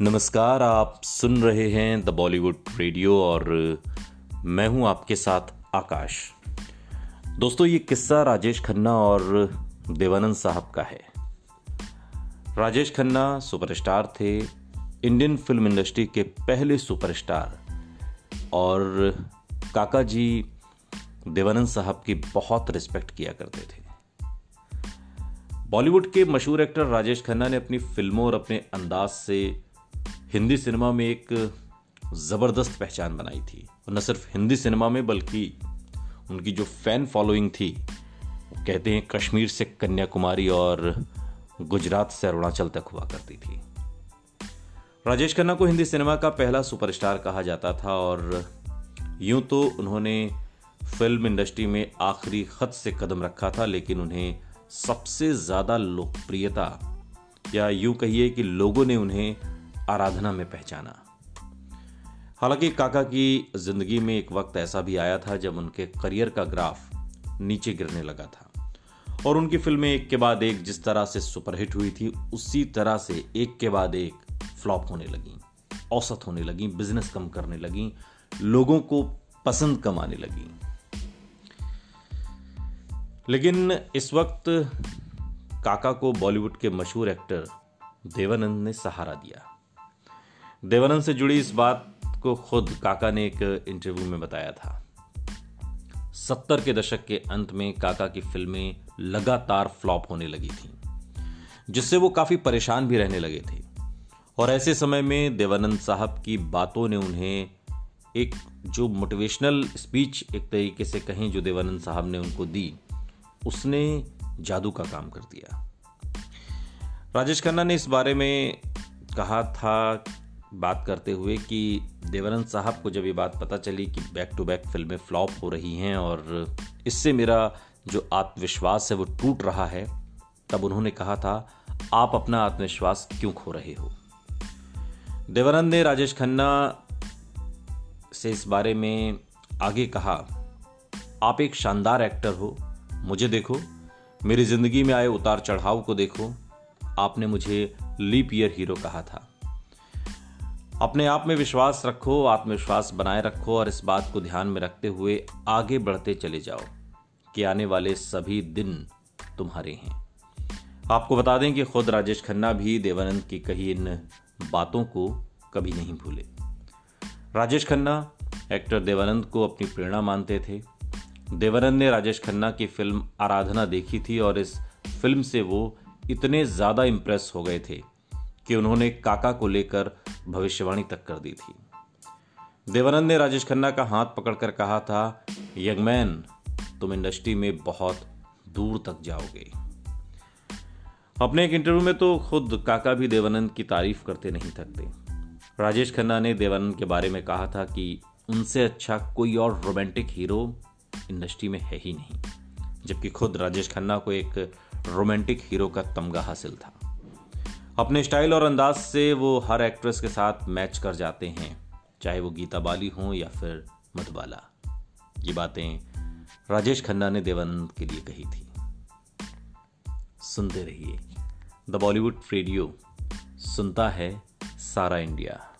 नमस्कार, आप सुन रहे हैं द बॉलीवुड रेडियो और मैं हूँ आपके साथ आकाश। दोस्तों, ये किस्सा राजेश खन्ना और देवानंद साहब का है। राजेश खन्ना सुपरस्टार थे, इंडियन फ़िल्म इंडस्ट्री के पहले सुपरस्टार और काका जी देवानंद साहब की बहुत रिस्पेक्ट किया करते थे। बॉलीवुड के मशहूर एक्टर राजेश खन्ना ने अपनी फ़िल्मों और अपने अंदाज से हिंदी सिनेमा में एक ज़बरदस्त पहचान बनाई थी। और न सिर्फ़ हिंदी सिनेमा में, बल्कि उनकी जो फ़ैन फॉलोइंग थी, वो कहते हैं कश्मीर से कन्याकुमारी और गुजरात से अरुणाचल तक हुआ करती थी। राजेश खन्ना को हिंदी सिनेमा का पहला सुपरस्टार कहा जाता था और यूँ तो उन्होंने फ़िल्म इंडस्ट्री में आखिरी खत से कदम रखा था, लेकिन उन्हें सबसे ज़्यादा लोकप्रियता, या यूँ कहिए कि लोगों ने उन्हें आराधना में पहचाना। हालाँकि काका की ज़िंदगी में एक वक्त ऐसा भी आया था जब उनके करियर का ग्राफ नीचे गिरने लगा था। और उनकी फ़िल्में एक के बाद एक जिस तरह से सुपरहिट हुई थी, उसी तरह से एक के बाद एक फ्लॉप होने लगी, औसत होने लगी, बिज़नेस कम करने लगी, लोगों को पसंद कम आने लगी। लेकिन इस वक्त काका को बॉलीवुड के मशहूर एक्टर देवानंद ने सहारा दिया। देवानंद से जुड़ी इस बात को खुद काका ने एक इंटरव्यू में बताया था। सत्तर के दशक के अंत में काका की फ़िल्में लगातार फ्लॉप होने लगी थीं, जिससे वो काफ़ी परेशान भी रहने लगे थे। और ऐसे समय में देवानंद साहब की बातों ने उन्हें एक जो मोटिवेशनल स्पीच एक तरीके से कहें जो देवानंद साहब ने उनको दी, उसने जादू का काम कर दिया। राजेश खन्ना ने इस बारे में कहा था बात करते हुए कि देवानंद साहब को जब ये बात पता चली कि बैक टू बैक फ़िल्में फ्लॉप हो रही हैं और इससे मेरा जो आत्मविश्वास है वो टूट रहा है, तब उन्होंने कहा था, आप अपना आत्मविश्वास क्यों खो रहे हो? देवानंद ने राजेश खन्ना से इस बारे में आगे कहा, आप एक शानदार एक्टर हो, मुझे देखो, मेरी ज़िंदगी में आए उतार चढ़ाव को देखो, आपने मुझे लीप ईयर हीरो कहा था। अपने आप में विश्वास रखो, आत्मविश्वास बनाए रखो और इस बात को ध्यान में रखते हुए आगे बढ़ते चले जाओ कि आने वाले सभी दिन तुम्हारे हैं। आपको बता दें कि खुद राजेश खन्ना भी देवानंद की कही इन बातों को कभी नहीं भूले। राजेश खन्ना, एक्टर देवानंद को अपनी प्रेरणा मानते थे। देवानंद ने राजेश खन्ना की फ़िल्म आराधना देखी थी और इस फ़िल्म से वो इतने ज़्यादा इंप्रेस हो गए थे कि उन्होंने काका को लेकर भविष्यवाणी तक कर दी थी। देवानंद ने राजेश खन्ना का हाथ पकड़कर कहा था यंग मैन तुम इंडस्ट्री में बहुत दूर तक जाओगे। अपने एक इंटरव्यू में तो खुद काका भी देवानंद की तारीफ़ करते नहीं थकते। राजेश खन्ना ने देवानंद के बारे में कहा था कि उनसे अच्छा कोई और रोमांटिक हीरो इंडस्ट्री में है ही नहीं, जबकि खुद राजेश खन्ना को एक रोमांटिक हीरो का तमगा हासिल था। अपने स्टाइल और अंदाज से वो हर एक्ट्रेस के साथ मैच कर जाते हैं, चाहे वो गीता बाली हों या फिर मधुबाला। ये बातें राजेश खन्ना ने देवानंद के लिए कही थी। सुनते रहिए। द बॉलीवुड रेडियो, सुनता है सारा इंडिया।